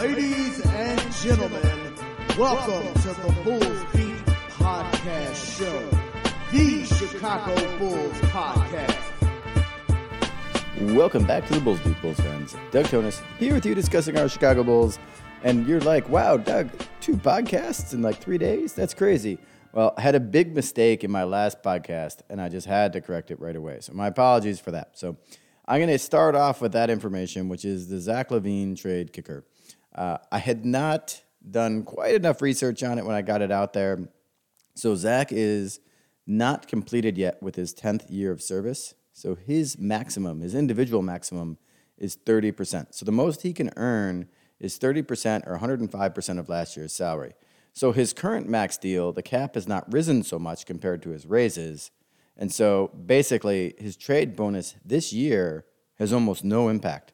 Ladies and gentlemen, welcome to the Bulls Beat Podcast Show, the Chicago Bulls podcast. Welcome back to the Bulls Beat Bulls fans. Doug Thonus here with you discussing our Chicago Bulls. And you're like, wow, Doug, two podcasts in like three days? That's crazy. Well, I had a big mistake in my last podcast, and I just had to correct it right away. So my apologies for that. So I'm going to start off with that information, which is the Zach LaVine trade kicker. Uh, I had not done quite enough research on it when I got it out there. So Zach is not completed yet with his 10th year of service. So his maximum, his individual maximum, is 30%. So the most he can earn is 30% or 105% of last year's salary. So his current max deal, the cap has not risen so much compared to his raises. And so basically, his trade bonus this year has almost no impact.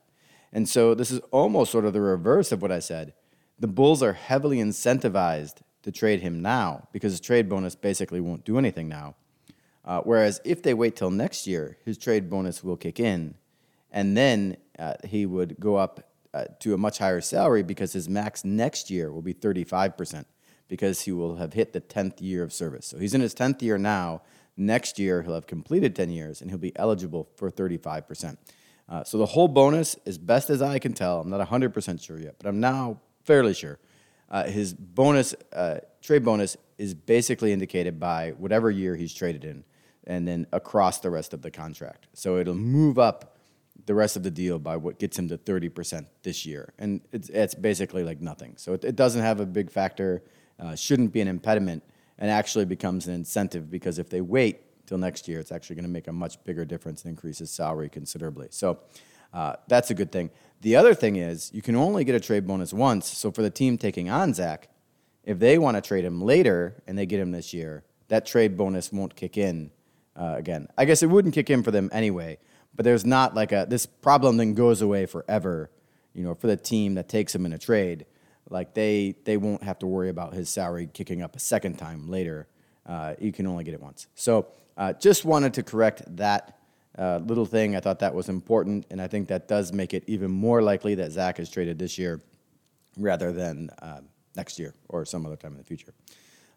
And so this is almost sort of the reverse of what I said. The Bulls are heavily incentivized to trade him now because his trade bonus basically won't do anything now. Uh, whereas if they wait till next year, his trade bonus will kick in, and then uh, he would go up uh, to a much higher salary because his max next year will be 35% because he will have hit the 10th year of service. So he's in his 10th year now. Next year, he'll have completed 10 years and he'll be eligible for 35%. Uh, so the whole bonus, as best as I can tell, I'm not 100% sure yet, but I'm now fairly sure. Uh, his bonus, uh, trade bonus, is basically indicated by whatever year he's traded in and then across the rest of the contract. So it'll move up the rest of the deal by what gets him to 30% this year. And it's, it's basically like nothing. So it, it doesn't have a big factor, uh, shouldn't be an impediment, and actually becomes an incentive because if they wait till next year, it's actually going to make a much bigger difference and increase his salary considerably. So uh, that's a good thing. The other thing is you can only get a trade bonus once. So for the team taking on Zach, if they want to trade him later and they get him this year, that trade bonus won't kick in uh, again. I guess it wouldn't kick in for them anyway, but there's not like a this problem then goes away forever. You know, for the team that takes him in a trade, like they they won't have to worry about his salary kicking up a second time later. Uh, you can only get it once. So uh, just wanted to correct that uh, little thing. I thought that was important, and I think that does make it even more likely that Zach is traded this year rather than uh, next year or some other time in the future.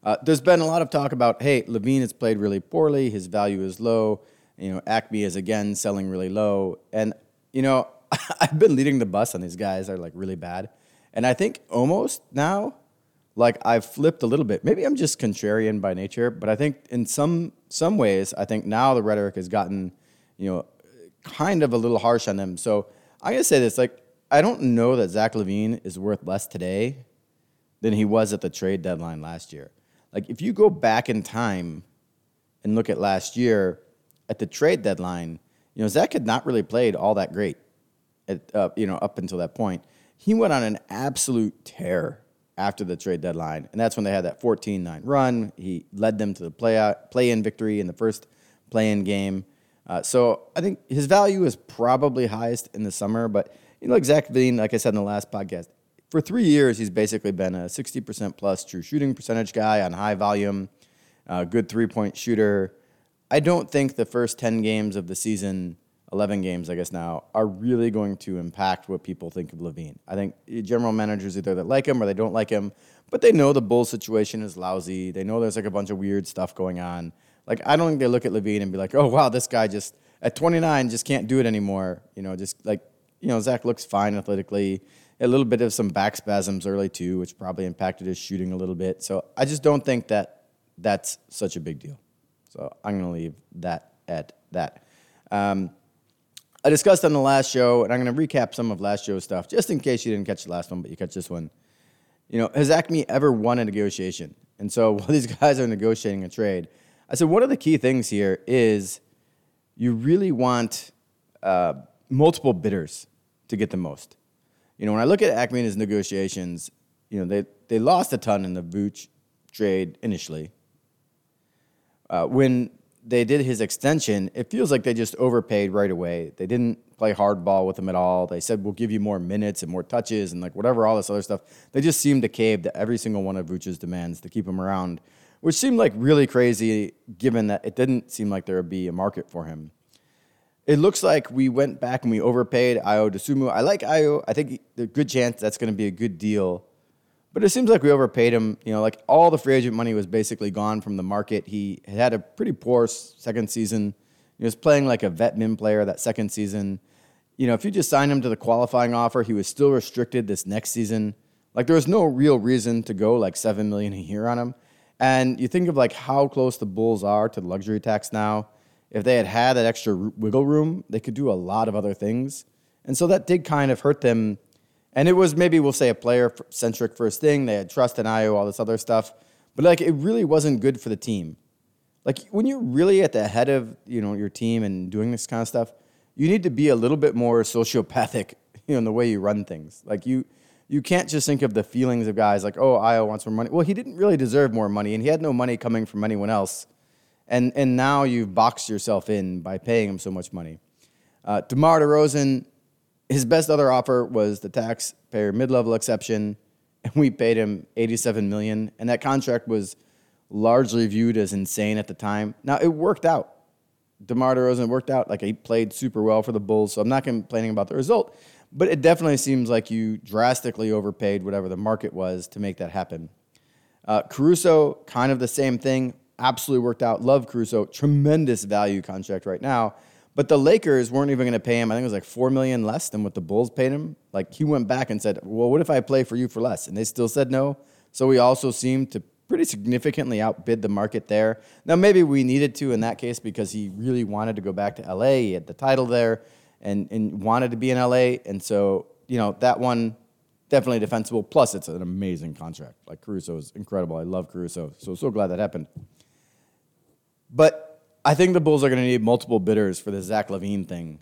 Uh, there's been a lot of talk about, hey, LaVine has played really poorly. His value is low. You know, AKME is again selling really low. And, you know, I've been leading the bus on these guys that are like really bad. And I think almost now, like I've flipped a little bit. Maybe I'm just contrarian by nature, but I think in some some ways, I think now the rhetoric has gotten, you know, kind of a little harsh on them. So I'm gonna say this: like, I don't know that Zach LaVine is worth less today than he was at the trade deadline last year. Like if you go back in time and look at last year at the trade deadline, you know Zach had not really played all that great, at, uh, you know, up until that point. He went on an absolute tear after the trade deadline, and that's when they had that 14-9 run. He led them to the play play-in victory in the first play-in game. Uh, so I think his value is probably highest in the summer, but you know, like Zach Veen, like I said in the last podcast, for three years, he's basically been a 60% plus true shooting percentage guy on high volume, uh, good three point shooter. I don't think the first 10 games of the season, 11 games, I guess now, are really going to impact what people think of LaVine. I think general managers either that like him or they don't like him, but they know the Bulls situation is lousy. They know there's like a bunch of weird stuff going on. Like, I don't think they look at LaVine and be like, oh, wow, this guy just, at 29, just can't do it anymore. You know, just like, you know, Zach looks fine athletically a little bit of some back spasms early too, which probably impacted his shooting a little bit. So I just don't think that that's such a big deal. So I'm going to leave that at that. Um, I discussed on the last show, and I'm going to recap some of last show's stuff, just in case you didn't catch the last one, but you catch this one. You know, has AKME ever won a negotiation? And so while these guys are negotiating a trade, I said one of the key things here is you really want uh, multiple bidders to get the most you know, when I look at AKME and his negotiations, you know, they, they lost a ton in the Vooch trade initially. Uh, when they did his extension, it feels like they just overpaid right away. They didn't play hardball with him at all. They said, we'll give you more minutes and more touches and like whatever, all this other stuff. They just seemed to cave to every single one of Vooch's demands to keep him around, which seemed like really crazy given that it didn't seem like there would be a market for him it looks like we went back and we overpaid Ayo Dosunmu. I like Ayo. I think a good chance that's going to be a good deal. But it seems like we overpaid him. You know, like all the free agent money was basically gone from the market. He had a pretty poor second season. He was playing like a vet min player that second season. You know, if you just signed him to the qualifying offer, he was still restricted this next season. Like there was no real reason to go like seven million a year on him. And you think of like how close the Bulls are to the luxury tax now if they had had that extra wiggle room, they could do a lot of other things. And so that did kind of hurt them. And it was maybe we'll say a player centric first thing. They had trust in Ayo, all this other stuff. But like it really wasn't good for the team. Like when you're really at the head of, you know, your team and doing this kind of stuff, you need to be a little bit more sociopathic, you know, in the way you run things. Like you you can't just think of the feelings of guys like, oh, Ayo wants more money. Well, he didn't really deserve more money, and he had no money coming from anyone else and and now you've boxed yourself in by paying him so much money. Uh, DeMar DeRozan, his best other offer was the taxpayer mid-level exception, and we paid him 87 million, and that contract was largely viewed as insane at the time. Now it worked out. DeMar DeRozan worked out like he played super well for the Bulls, so I'm not complaining about the result, but it definitely seems like you drastically overpaid whatever the market was to make that happen. Uh, Caruso, kind of the same thing absolutely worked out. Love Caruso, tremendous value contract right now. But the Lakers weren't even going to pay him. I think it was like four million less than what the Bulls paid him. Like he went back and said, "Well, what if I play for you for less?" And they still said no. So we also seemed to pretty significantly outbid the market there. Now maybe we needed to in that case because he really wanted to go back to LA. He had the title there and and wanted to be in LA. And so you know that one definitely defensible. Plus, it's an amazing contract. Like Caruso is incredible. I love Caruso. So so glad that happened. But I think the Bulls are going to need multiple bidders for the Zach LaVine thing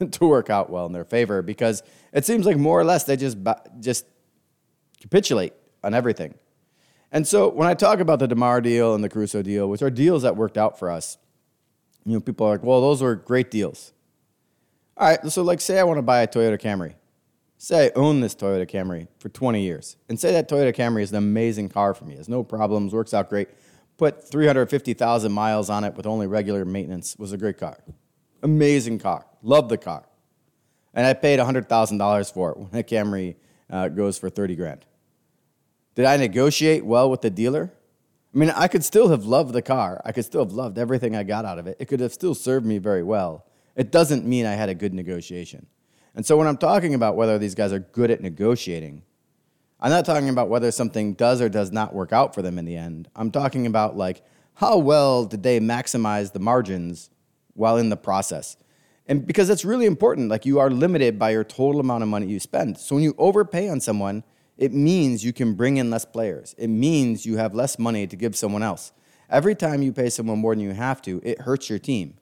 to work out well in their favor because it seems like more or less they just just capitulate on everything. And so when I talk about the DeMar deal and the Caruso deal, which are deals that worked out for us, you know, people are like, well, those were great deals. All right, so like say I want to buy a Toyota Camry. Say I own this Toyota Camry for 20 years. And say that Toyota Camry is an amazing car for me. Has no problems, works out great put 350,000 miles on it with only regular maintenance. was a great car. Amazing car. Love the car. And I paid $100,000 for it when a Camry uh, goes for 30 grand. Did I negotiate well with the dealer? I mean, I could still have loved the car. I could still have loved everything I got out of it. It could have still served me very well. It doesn't mean I had a good negotiation. And so when I'm talking about whether these guys are good at negotiating, I'm not talking about whether something does or does not work out for them in the end. I'm talking about like how well did they maximize the margins while in the process. And because that's really important, like you are limited by your total amount of money you spend. So when you overpay on someone, it means you can bring in less players. It means you have less money to give someone else. Every time you pay someone more than you have to, it hurts your team.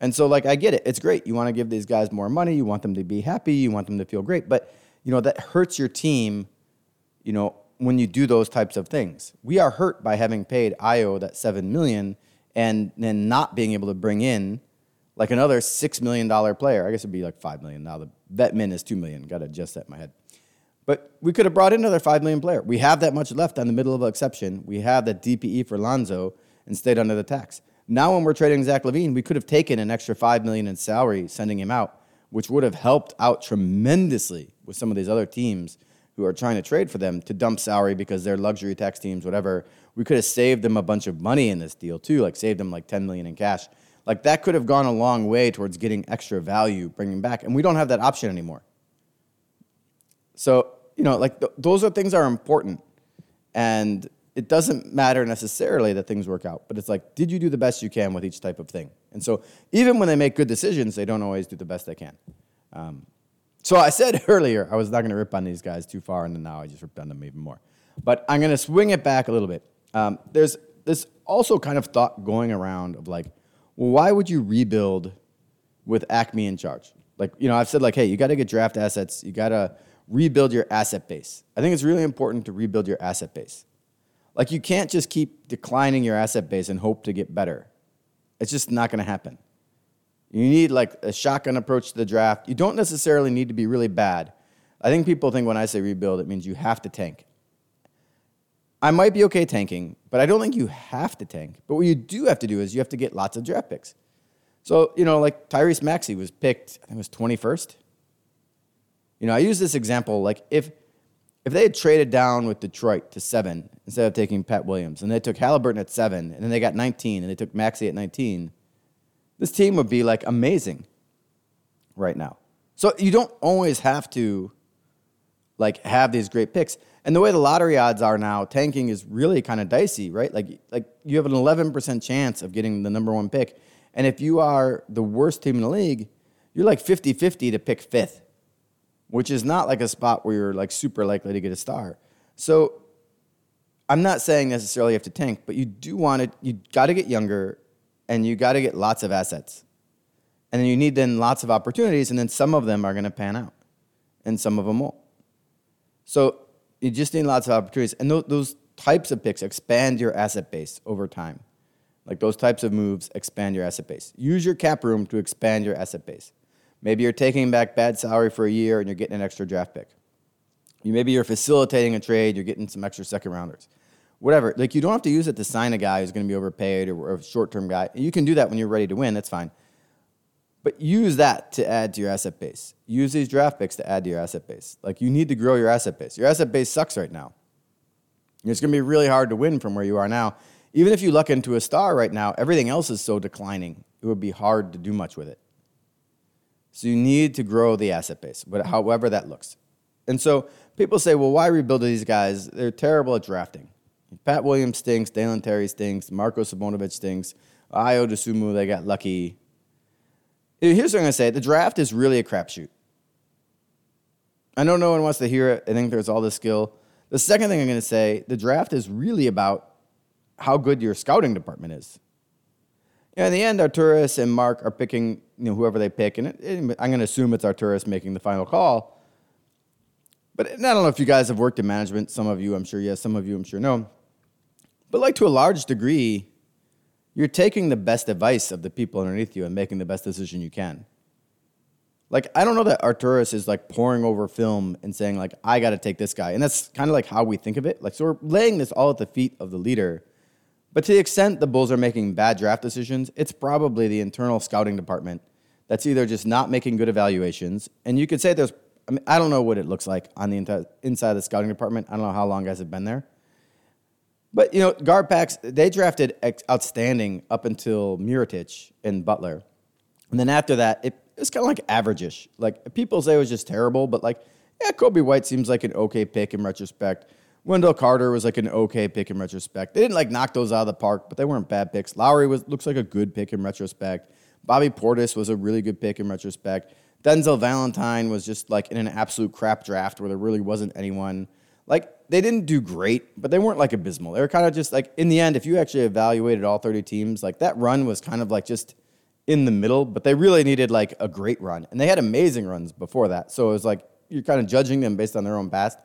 And so, like, I get it. It's great. You want to give these guys more money. You want them to be happy. You want them to feel great. But you know, that hurts your team, you know, when you do those types of things. We are hurt by having paid Ayo that seven million and then not being able to bring in like another six million dollar player. I guess it'd be like five million now. The vet min is two million. Got to adjust that in my head. But we could have brought in another five million player. We have that much left on the mid-level exception. We have that DPE for Lonzo and stayed under the tax. Now, when we're trading Zach LaVine, we could have taken an extra five million in salary, sending him out, which would have helped out tremendously with some of these other teams who are trying to trade for them to dump salary because they're luxury tax teams, whatever. We could have saved them a bunch of money in this deal too, like saved them like 10 million in cash. Like that could have gone a long way towards getting extra value, bringing back, and we don't have that option anymore. So you know, like th- those are things that are important, and it doesn't matter necessarily that things work out, but it's like, did you do the best you can with each type of thing? And so even when they make good decisions, they don't always do the best they can. Um, so I said earlier I was not going to rip on these guys too far, and now I just ripped on them even more. But I'm going to swing it back a little bit. Um, there's this also kind of thought going around of like, well, why would you rebuild with AKME in charge? Like, you know, I've said like, hey, you got to get draft assets. You got to rebuild your asset base. I think it's really important to rebuild your asset base. Like, you can't just keep declining your asset base and hope to get better. It's just not going to happen. You need like a shotgun approach to the draft. You don't necessarily need to be really bad. I think people think when I say rebuild, it means you have to tank. I might be okay tanking, but I don't think you have to tank. But what you do have to do is you have to get lots of draft picks. So, you know, like Tyrese Maxey was picked, I think it was 21st. You know, I use this example like if if they had traded down with Detroit to seven instead of taking Pat Williams, and they took Halliburton at seven, and then they got 19, and they took Maxey at 19, this team would be like amazing right now. So you don't always have to like have these great picks. And the way the lottery odds are now, tanking is really kind of dicey, right? Like like you have an 11% chance of getting the number 1 pick. And if you are the worst team in the league, you're like 50-50 to pick 5th, which is not like a spot where you're like super likely to get a star. So I'm not saying necessarily you have to tank, but you do want to, you got to get younger and you got to get lots of assets. And then you need then lots of opportunities, and then some of them are going to pan out, and some of them won't. So you just need lots of opportunities, and those, those types of picks expand your asset base over time. Like those types of moves expand your asset base. Use your cap room to expand your asset base. Maybe you're taking back bad salary for a year and you're getting an extra draft pick. Maybe you're facilitating a trade, you're getting some extra second rounders. Whatever. Like you don't have to use it to sign a guy who's going to be overpaid or a short-term guy. You can do that when you're ready to win. That's fine. But use that to add to your asset base. Use these draft picks to add to your asset base. Like you need to grow your asset base. Your asset base sucks right now. It's going to be really hard to win from where you are now. Even if you luck into a star right now, everything else is so declining, it would be hard to do much with it. So you need to grow the asset base, but however that looks. And so people say, well, why rebuild these guys? They're terrible at drafting. Pat Williams stinks, Dalen Terry stinks, Marko Simonovic stinks, Ayo Dosunmu, they got lucky. Here's what I'm going to say the draft is really a crapshoot. I know no one wants to hear it. I think there's all this skill. The second thing I'm going to say the draft is really about how good your scouting department is. You know, in the end, Arturas and Marc are picking you know, whoever they pick, and it, it, I'm going to assume it's Arturas making the final call. But I don't know if you guys have worked in management. Some of you, I'm sure, yes. Some of you, I'm sure, no. But like to a large degree, you're taking the best advice of the people underneath you and making the best decision you can. Like, I don't know that Arturas is like pouring over film and saying, like, I got to take this guy. And that's kind of like how we think of it. Like, so we're laying this all at the feet of the leader. But to the extent the Bulls are making bad draft decisions, it's probably the internal scouting department that's either just not making good evaluations. And you could say there's, I mean, I don't know what it looks like on the inside of the scouting department. I don't know how long guys have been there. But you know, GarPax they drafted outstanding up until Mirotic and Butler, and then after that, it, it's kind of like averageish. Like people say it was just terrible, but like yeah, Coby White seems like an okay pick in retrospect. Wendell Carter was like an okay pick in retrospect. They didn't like knock those out of the park, but they weren't bad picks. Lauri was looks like a good pick in retrospect. Bobby Portis was a really good pick in retrospect. Denzel Valentine was just like in an absolute crap draft where there really wasn't anyone. Like they didn't do great, but they weren't like abysmal. They were kind of just like in the end, if you actually evaluated all 30 teams, like that run was kind of like just in the middle, but they really needed like a great run. And they had amazing runs before that. So it was like you're kind of judging them based on their own past.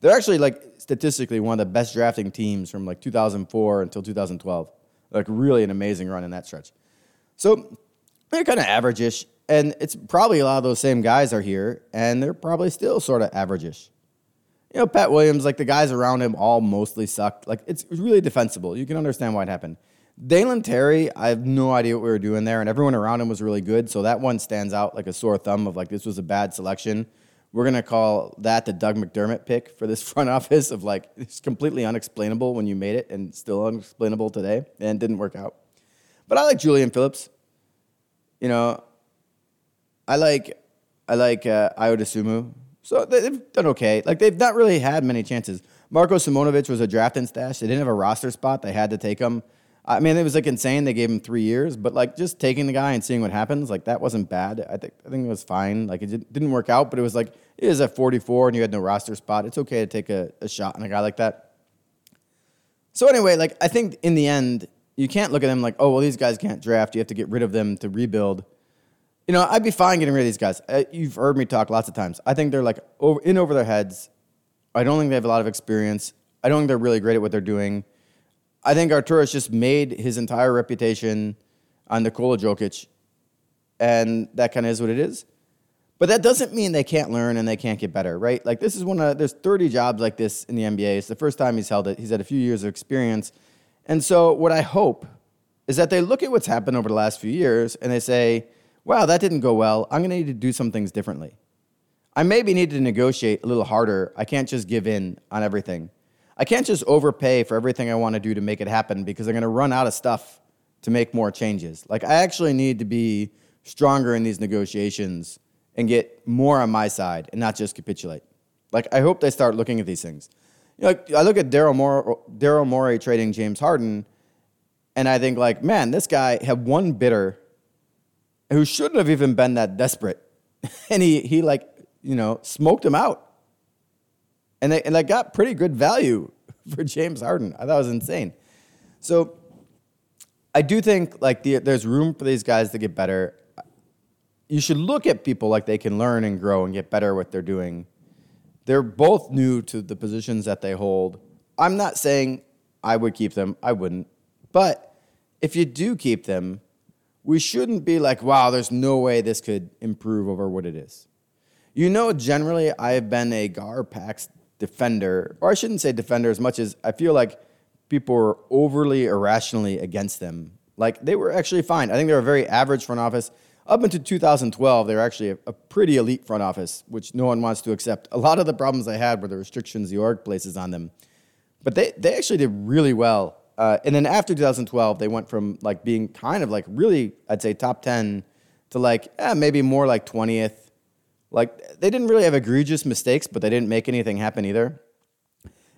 They're actually like statistically one of the best drafting teams from like 2004 until 2012. Like really an amazing run in that stretch. So they're kind of average-ish, and it's probably a lot of those same guys are here, and they're probably still sort of average-ish you know, Pat Williams, like the guys around him all mostly sucked. Like it's really defensible. You can understand why it happened. Dalen Terry, I have no idea what we were doing there, and everyone around him was really good. So that one stands out like a sore thumb of like this was a bad selection. We're gonna call that the Doug McDermott pick for this front office of like it's completely unexplainable when you made it and still unexplainable today and didn't work out. But I like Julian Phillips. You know, I like I like uh, Ayo Dosunmu. So they've done okay. Like they've not really had many chances. Marko Simonovic was a draft and stash. They didn't have a roster spot. They had to take him. I mean, it was like insane. They gave him three years, but like just taking the guy and seeing what happens, like that wasn't bad. I think I think it was fine. Like it didn't work out, but it was like it is at 44 and you had no roster spot. It's okay to take a, a shot on a guy like that. So anyway, like I think in the end, you can't look at them like, oh well, these guys can't draft. You have to get rid of them to rebuild. You know, I'd be fine getting rid of these guys. Uh, you've heard me talk lots of times. I think they're like over, in over their heads. I don't think they have a lot of experience. I don't think they're really great at what they're doing. I think Arturas just made his entire reputation on Nikola Jokic, and that kind of is what it is. But that doesn't mean they can't learn and they can't get better, right? Like this is one of there's 30 jobs like this in the NBA. It's the first time he's held it. He's had a few years of experience, and so what I hope is that they look at what's happened over the last few years and they say, wow, that didn't go well. I'm going to need to do some things differently. I maybe need to negotiate a little harder. I can't just give in on everything. I can't just overpay for everything I want to do to make it happen because I'm going to run out of stuff to make more changes. Like, I actually need to be stronger in these negotiations and get more on my side and not just capitulate. Like, I hope they start looking at these things. You know, like, I look at Daryl Morey, Daryl Morey trading James Harden, and I think, like, man, this guy had one bidder who shouldn't have even been that desperate. and he, he like, you know, smoked him out. And they, and they got pretty good value for James Harden. I thought it was insane. So I do think like the, there's room for these guys to get better. You should look at people like they can learn and grow and get better at what they're doing. They're both new to the positions that they hold. I'm not saying I would keep them. I wouldn't. But if you do keep them, we shouldn't be like, wow, there's no way this could improve over what it is. You know, generally, I have been a Gar GarPax defender, or I shouldn't say defender as much as I feel like people were overly irrationally against them. Like, they were actually fine. I think they were a very average front office. Up until 2012, they were actually a, a pretty elite front office, which no one wants to accept. A lot of the problems they had were the restrictions the org places on them. But they, they actually did really well uh, and then after 2012, they went from like being kind of like really, I'd say top 10 to like eh, maybe more like 20th. Like they didn't really have egregious mistakes, but they didn't make anything happen either.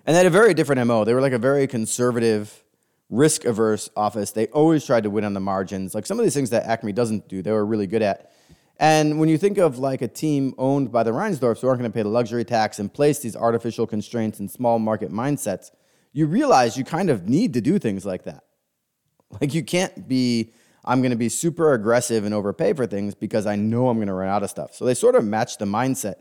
And they had a very different MO. They were like a very conservative, risk averse office. They always tried to win on the margins. Like some of these things that AKME doesn't do, they were really good at. And when you think of like a team owned by the Reinsdorfs who aren't going to pay the luxury tax and place these artificial constraints and small market mindsets, you realize you kind of need to do things like that. Like you can't be, I'm going to be super aggressive and overpay for things because I know I'm going to run out of stuff. So they sort of match the mindset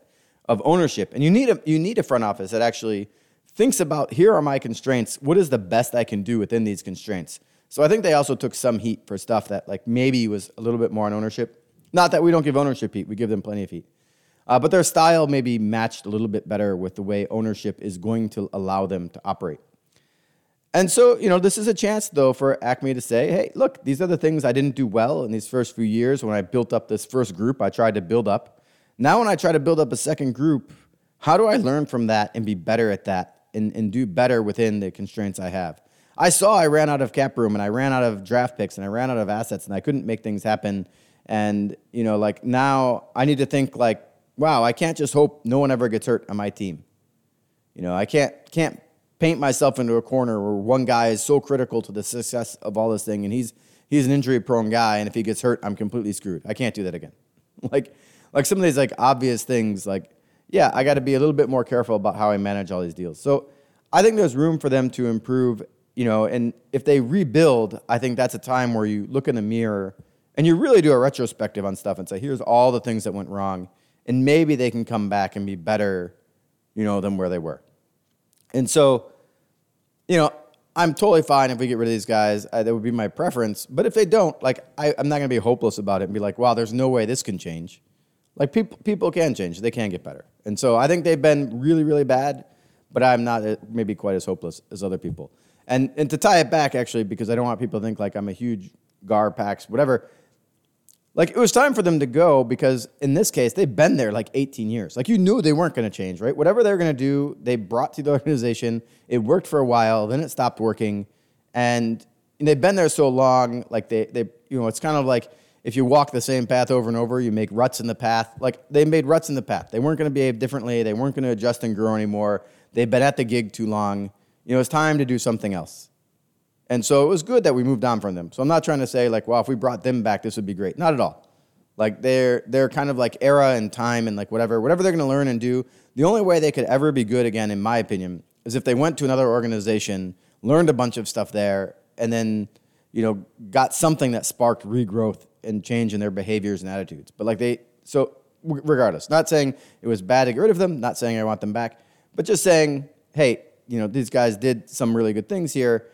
of ownership. And you need a, you need a front office that actually thinks about here are my constraints. What is the best I can do within these constraints? So I think they also took some heat for stuff that like maybe was a little bit more on ownership. Not that we don't give ownership heat, we give them plenty of heat. Uh, but their style maybe matched a little bit better with the way ownership is going to allow them to operate. And so, you know, this is a chance though for AKME to say, hey, look, these are the things I didn't do well in these first few years when I built up this first group I tried to build up. Now, when I try to build up a second group, how do I learn from that and be better at that and, and do better within the constraints I have? I saw I ran out of cap room and I ran out of draft picks and I ran out of assets and I couldn't make things happen. And, you know, like now I need to think like, wow, I can't just hope no one ever gets hurt on my team. You know, I can't can't paint myself into a corner where one guy is so critical to the success of all this thing and he's he's an injury prone guy and if he gets hurt I'm completely screwed. I can't do that again. like like some of these like obvious things like yeah, I got to be a little bit more careful about how I manage all these deals. So I think there's room for them to improve, you know, and if they rebuild, I think that's a time where you look in the mirror and you really do a retrospective on stuff and say, here's all the things that went wrong. And maybe they can come back and be better, you know, than where they were. And so, you know, I'm totally fine if we get rid of these guys. That would be my preference. But if they don't, like, I, am not going to be hopeless about it and be like, wow, there's no way this can change. Like, people, people can change. They can get better. And so I think they've been really, really bad, but I'm not uh, maybe quite as hopeless as other people. And, and to tie it back, actually, because I don't want people to think like I'm a huge Gar, GarPax, whatever, like it was time for them to go because in this case they've been there like 18 years. Like you knew they weren't going to change right? Whatever they're going to do they brought to the organization it worked for a while then it stopped working and they've been there so long like they, they you know it's kind of like if you walk the same path over and over you make ruts in the path. Like they made ruts in the path. They weren't going to behave differently. They weren't going to adjust and grow anymore. They've been at the gig too long. You know it's time to do something else and so it was good that we moved on from them. So I'm not trying to say like, well, if we brought them back, this would be great. Not at all. Like they're they're kind of like era and time and like whatever whatever they're going to learn and do. The only way they could ever be good again, in my opinion, is if they went to another organization, learned a bunch of stuff there, and then you know got something that sparked regrowth and change in their behaviors and attitudes. But like they so regardless, not saying it was bad to get rid of them, not saying I want them back, but just saying, hey, you know these guys did some really good things here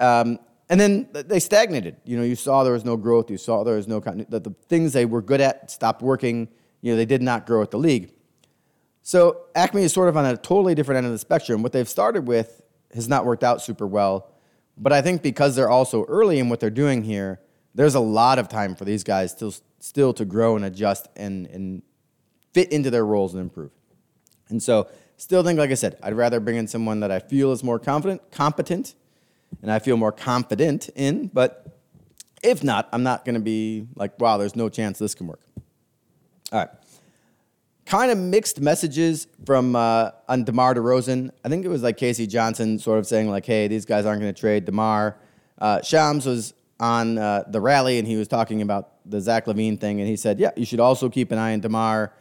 um, and then they stagnated. You know, you saw there was no growth. You saw there was no that the things they were good at stopped working. You know, they did not grow at the league. So AKME is sort of on a totally different end of the spectrum. What they've started with has not worked out super well. But I think because they're also early in what they're doing here, there's a lot of time for these guys still still to grow and adjust and and fit into their roles and improve. And so, still think, like I said, I'd rather bring in someone that I feel is more confident, competent, and I feel more confident in. But if not, I'm not going to be like, wow, there's no chance this can work. All right. Kind of mixed messages from uh, on DeMar DeRozan. I think it was like K.C. Johnson sort of saying like, hey, these guys aren't going to trade DeMar. Uh, Shams was on uh, the rally and he was talking about the Zach LaVine thing, and he said, yeah, you should also keep an eye on DeMar.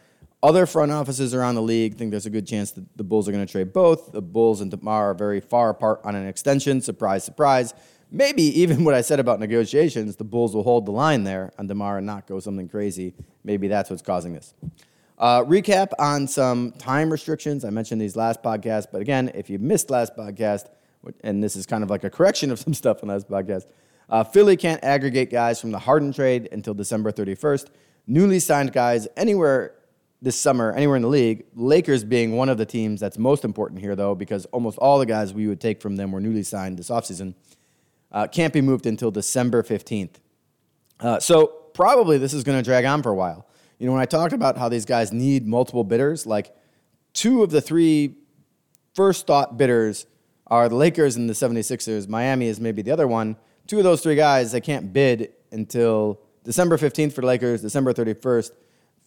Other front offices around the league think there's a good chance that the Bulls are going to trade both. The Bulls and DeMar are very far apart on an extension. Surprise, surprise. Maybe even what I said about negotiations, the Bulls will hold the line there on DeMar and not go something crazy. Maybe that's what's causing this. Uh, recap on some time restrictions. I mentioned these last podcast, but again, if you missed last podcast, and this is kind of like a correction of some stuff in last podcast, uh, Philly can't aggregate guys from the Harden trade until December 31st. Newly signed guys anywhere this summer anywhere in the league. Lakers being one of the teams that's most important here, though, because almost all the guys we would take from them were newly signed this offseason. Uh, can't be moved until December 15th. Uh, so probably this is going to drag on for a while. You know, when I talked about how these guys need multiple bidders, like two of the three first thought bidders are the Lakers and the 76ers. Miami is maybe the other one. Two of those three guys, they can't bid until December 15th for the Lakers, December 31st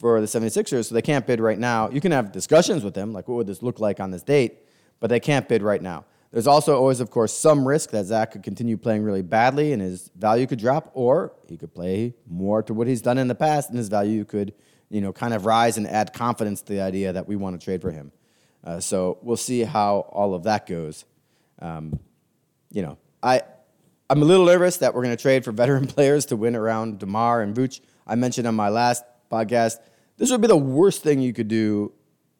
for the 76ers, so they can't bid right now. You can have discussions with them, like what would this look like on this date, but they can't bid right now. There's also always, of course, some risk that Zach could continue playing really badly and his value could drop, or he could play more to what he's done in the past and his value could, you know, kind of rise and add confidence to the idea that we want to trade for him. Uh, so we'll see how all of that goes. Um, you know, I, I'm a little nervous that we're going to trade for veteran players to win around DeMar and Vooch. I mentioned on my last podcast this would be the worst thing you could do.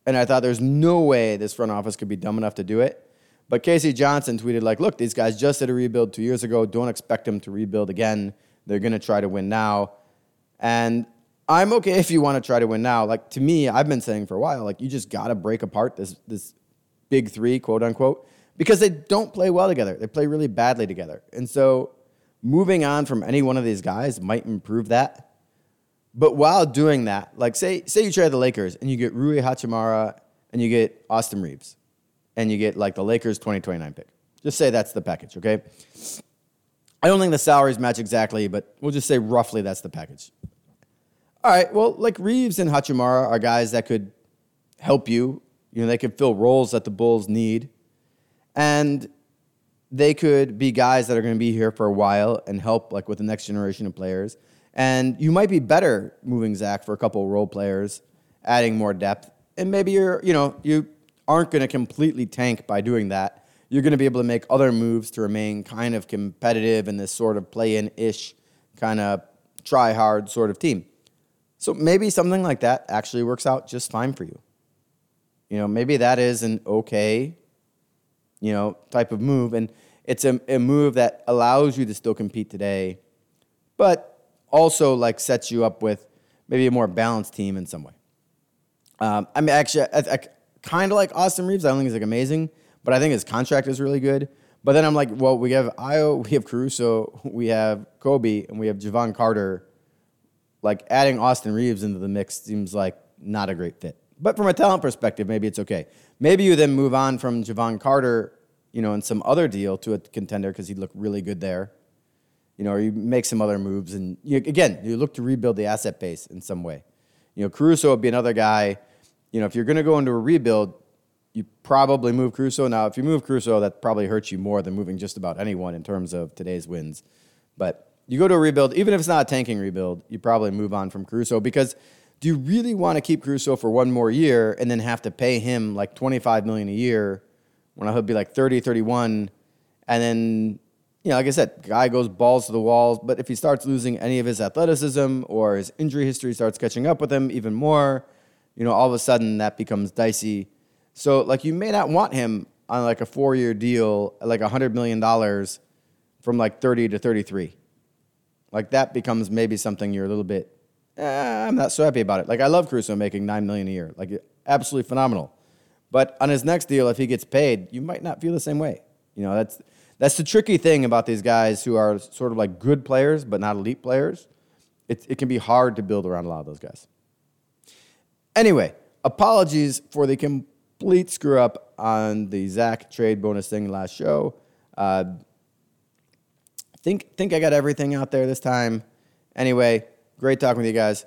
And I thought there's no way this front office could be dumb enough to do it. But K.C. Johnson tweeted, like, look, these guys just did a rebuild two years ago. Don't expect them to rebuild again. They're going to try to win now. And I'm okay if you want to try to win now. Like, to me, I've been saying for a while, like, you just got to break apart this, this big three, quote unquote, because they don't play well together. They play really badly together. And so moving on from any one of these guys might improve that. But while doing that, like say say you trade the Lakers and you get Rui Hachimura and you get Austin Reaves and you get like the Lakers 2029 pick. Just say that's the package, okay? I don't think the salaries match exactly, but we'll just say roughly that's the package. All right, well, like Reaves and Hachimura are guys that could help you. You know, they could fill roles that the Bulls need. And they could be guys that are going to be here for a while and help like with the next generation of players. And you might be better moving Zach for a couple role players, adding more depth. And maybe you're, you know, you aren't going to completely tank by doing that. You're going to be able to make other moves to remain kind of competitive in this sort of play in ish, kind of try hard sort of team. So maybe something like that actually works out just fine for you. You know, maybe that is an okay, you know, type of move. And it's a, a move that allows you to still compete today, but also like sets you up with maybe a more balanced team in some way. Um, I mean, actually, I, I kind of like Austin Reaves. I don't think he's like amazing, but I think his contract is really good. But then I'm like, well, we have Ayo, we have Caruso, we have Coby, and we have Jevon Carter. Like adding Austin Reaves into the mix seems like not a great fit. But from a talent perspective, maybe it's okay. Maybe you then move on from Jevon Carter, you know, in some other deal to a contender because he'd look really good there you know, or you make some other moves. And you, again, you look to rebuild the asset base in some way. You know, Caruso would be another guy. You know, if you're going to go into a rebuild, you probably move Caruso. Now, if you move Caruso, that probably hurts you more than moving just about anyone in terms of today's wins. But you go to a rebuild, even if it's not a tanking rebuild, you probably move on from Caruso because do you really want to keep Caruso for one more year and then have to pay him like 25 million a year when he'll be like 30, 31 and then you know, like I said, guy goes balls to the walls, but if he starts losing any of his athleticism or his injury history starts catching up with him even more, you know, all of a sudden that becomes dicey. So, like, you may not want him on like a four year deal, like a $100 million from like 30 to 33. Like, that becomes maybe something you're a little bit, eh, I'm not so happy about it. Like, I love Caruso making 9 million a year, like, absolutely phenomenal. But on his next deal, if he gets paid, you might not feel the same way. You know, that's That's the tricky thing about these guys who are sort of like good players but not elite players. It, it can be hard to build around a lot of those guys. Anyway, apologies for the complete screw up on the Zach trade bonus thing last show. Uh, think think I got everything out there this time. Anyway, great talking with you guys.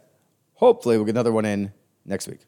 Hopefully, we'll get another one in next week.